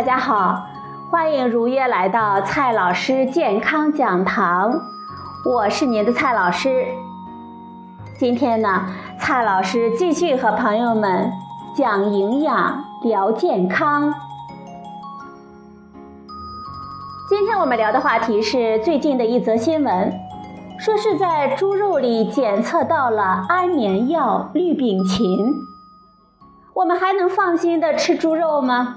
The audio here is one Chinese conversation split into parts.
大家好，欢迎如约来到蔡老师健康讲堂，我是您的蔡老师。今天呢，蔡老师继续和朋友们讲营养、聊健康。今天我们聊的话题是最近的一则新闻，说是在猪肉里检测到了安眠药氯丙嗪，我们还能放心的吃猪肉吗？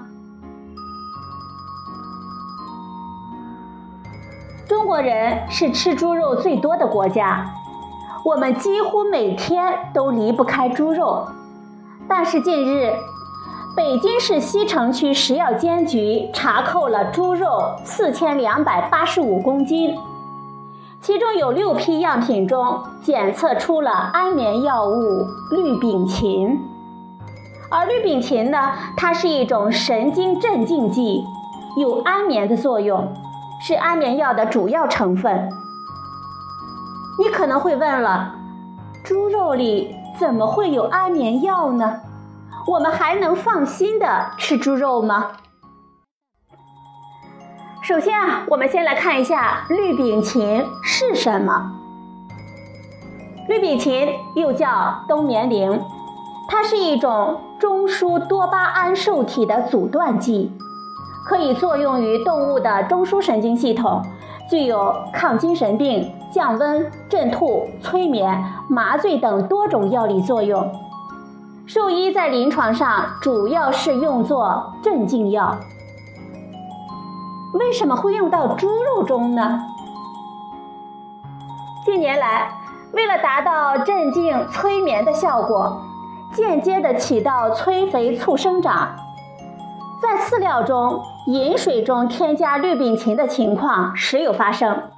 国人是吃猪肉最多的国家，我们几乎每天都离不开猪肉。但是近日，北京市西城区食药监局查扣了猪肉四千两百八十五公斤，其中有六批样品中检测出了安眠药物氯丙嗪。而氯丙嗪呢，它是一种神经镇静剂，有安眠的作用。是安眠药的主要成分。你可能会问了，猪肉里怎么会有安眠药呢？我们还能放心的吃猪肉吗？首先啊，我们先来看一下氯丙嗪是什么。氯丙嗪又叫冬眠灵，它是一种中枢多巴胺受体的阻断剂。可以作用于动物的中枢神经系统，具有抗精神病、降温、镇吐、催眠、麻醉等多种药理作用。兽医在临床上主要是用作镇静药。为什么会用到猪肉中呢？近年来，为了达到镇静、催眠的效果，间接的起到催肥促生长。在饲料中、饮水中添加氯丙嗪的情况时有发生，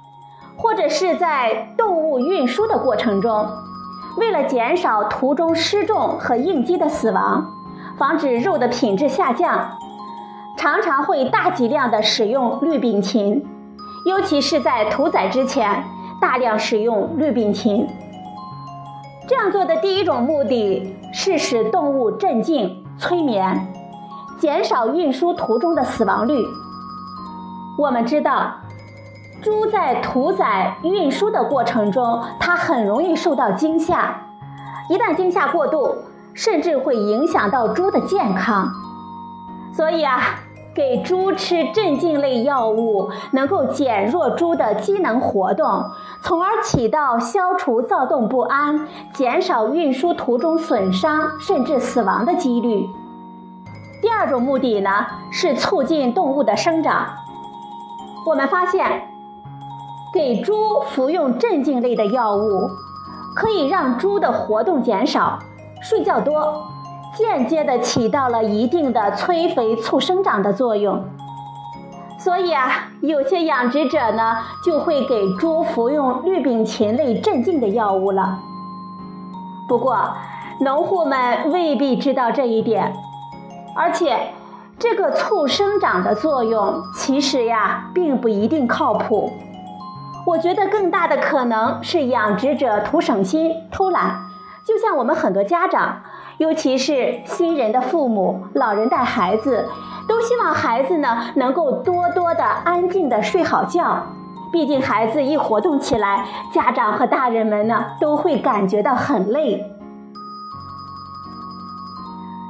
或者是在动物运输的过程中，为了减少途中失重和应激的死亡，防止肉的品质下降，常常会大剂量的使用氯丙嗪，尤其是在屠宰之前大量使用氯丙嗪。这样做的第一种目的是使动物镇静、催眠。减少运输途中的死亡率。我们知道，猪在屠宰、运输的过程中，它很容易受到惊吓，一旦惊吓过度，甚至会影响到猪的健康。所以啊，给猪吃镇静类药物，能够减弱猪的机能活动，从而起到消除躁动不安、减少运输途中损伤甚至死亡的几率。第二种目的呢，是促进动物的生长。我们发现，给猪服用镇静类的药物，可以让猪的活动减少、睡觉多，间接的起到了一定的催肥促生长的作用。所以啊，有些养殖者呢，就会给猪服用氯丙嗪类镇静的药物了。不过，农户们未必知道这一点。而且，这个促生长的作用其实呀，并不一定靠谱。我觉得更大的可能是养殖者图省心、偷懒。就像我们很多家长，尤其是新人的父母、老人带孩子，都希望孩子呢能够多多的安静的睡好觉。毕竟孩子一活动起来，家长和大人们呢都会感觉到很累。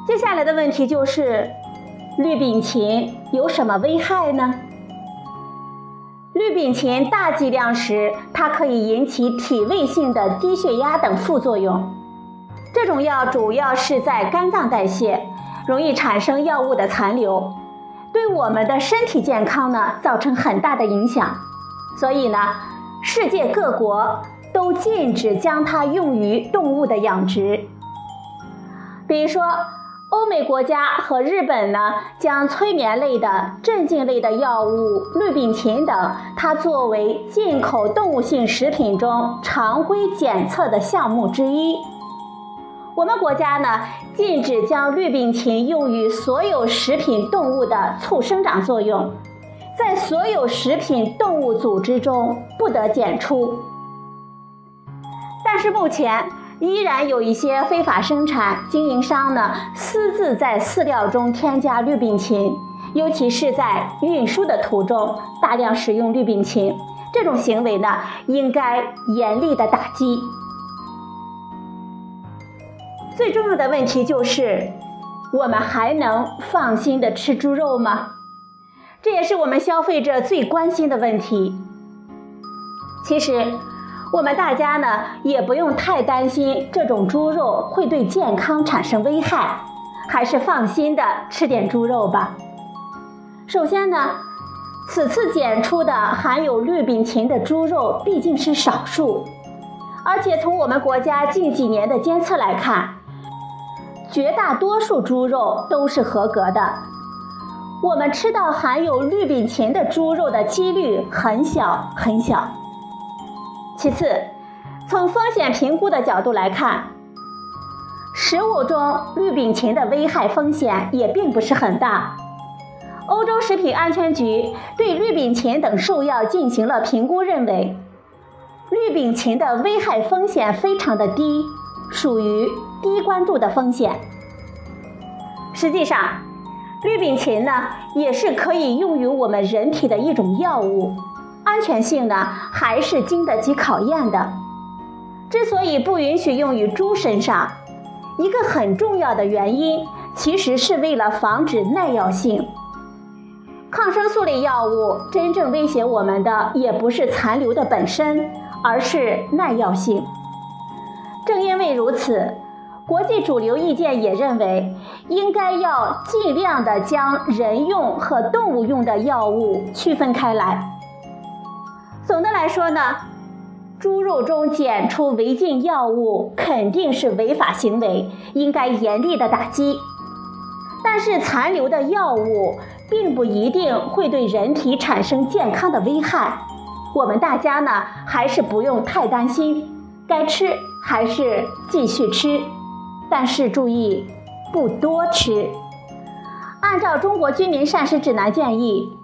接下来的问题就是，氯丙嗪有什么危害呢？氯丙嗪大剂量时，它可以引起体位性的低血压等副作用。这种药主要是在肝脏代谢，容易产生药物的残留，对我们的身体健康呢造成很大的影响。所以呢，世界各国都禁止将它用于动物的养殖，比如说。欧美国家和日本呢，将催眠类的、镇静类的药物氯丙嗪等，它作为进口动物性食品中常规检测的项目之一。我们国家呢，禁止将氯丙嗪用于所有食品动物的促生长作用，在所有食品动物组织中不得检出。但是目前。依然有一些非法生产经营商呢，私自在饲料中添加氯丙嗪，尤其是在运输的途中大量使用氯丙嗪，这种行为呢，应该严厉的打击。最重要的问题就是，我们还能放心的吃猪肉吗？这也是我们消费者最关心的问题。其实，我们大家呢也不用太担心这种猪肉会对健康产生危害，还是放心的吃点猪肉吧。首先呢，此次检出的含有氯丙嗪的猪肉毕竟是少数，而且从我们国家近几年的监测来看，绝大多数猪肉都是合格的。我们吃到含有氯丙嗪的猪肉的几率很小很小。其次，从风险评估的角度来看，食物中氯丙嗪的危害风险也并不是很大。欧洲食品安全局对氯丙嗪等兽药进行了评估，认为氯丙嗪的危害风险非常的低，属于低关注的风险。实际上，氯丙嗪呢也是可以用于我们人体的一种药物，安全性呢还是经得起考验的。之所以不允许用于猪身上，一个很重要的原因，其实是为了防止耐药性。抗生素类药物真正威胁我们的也不是残留的本身，而是耐药性。正因为如此，国际主流意见也认为，应该要尽量的将人用和动物用的药物区分开来。总的来说呢，猪肉中检出违禁药物肯定是违法行为，应该严厉的打击。但是残留的药物并不一定会对人体产生健康的危害，我们大家呢还是不用太担心，该吃还是继续吃，但是注意不多吃。按照中国居民膳食指南建议，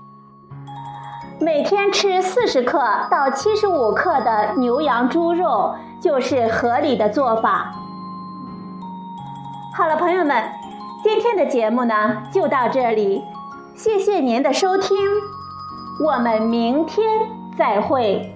每天吃四十克到七十五克的牛羊猪肉就是合理的做法。好了，朋友们。今天的节目呢，就到这里，谢谢您的收听，我们明天再会。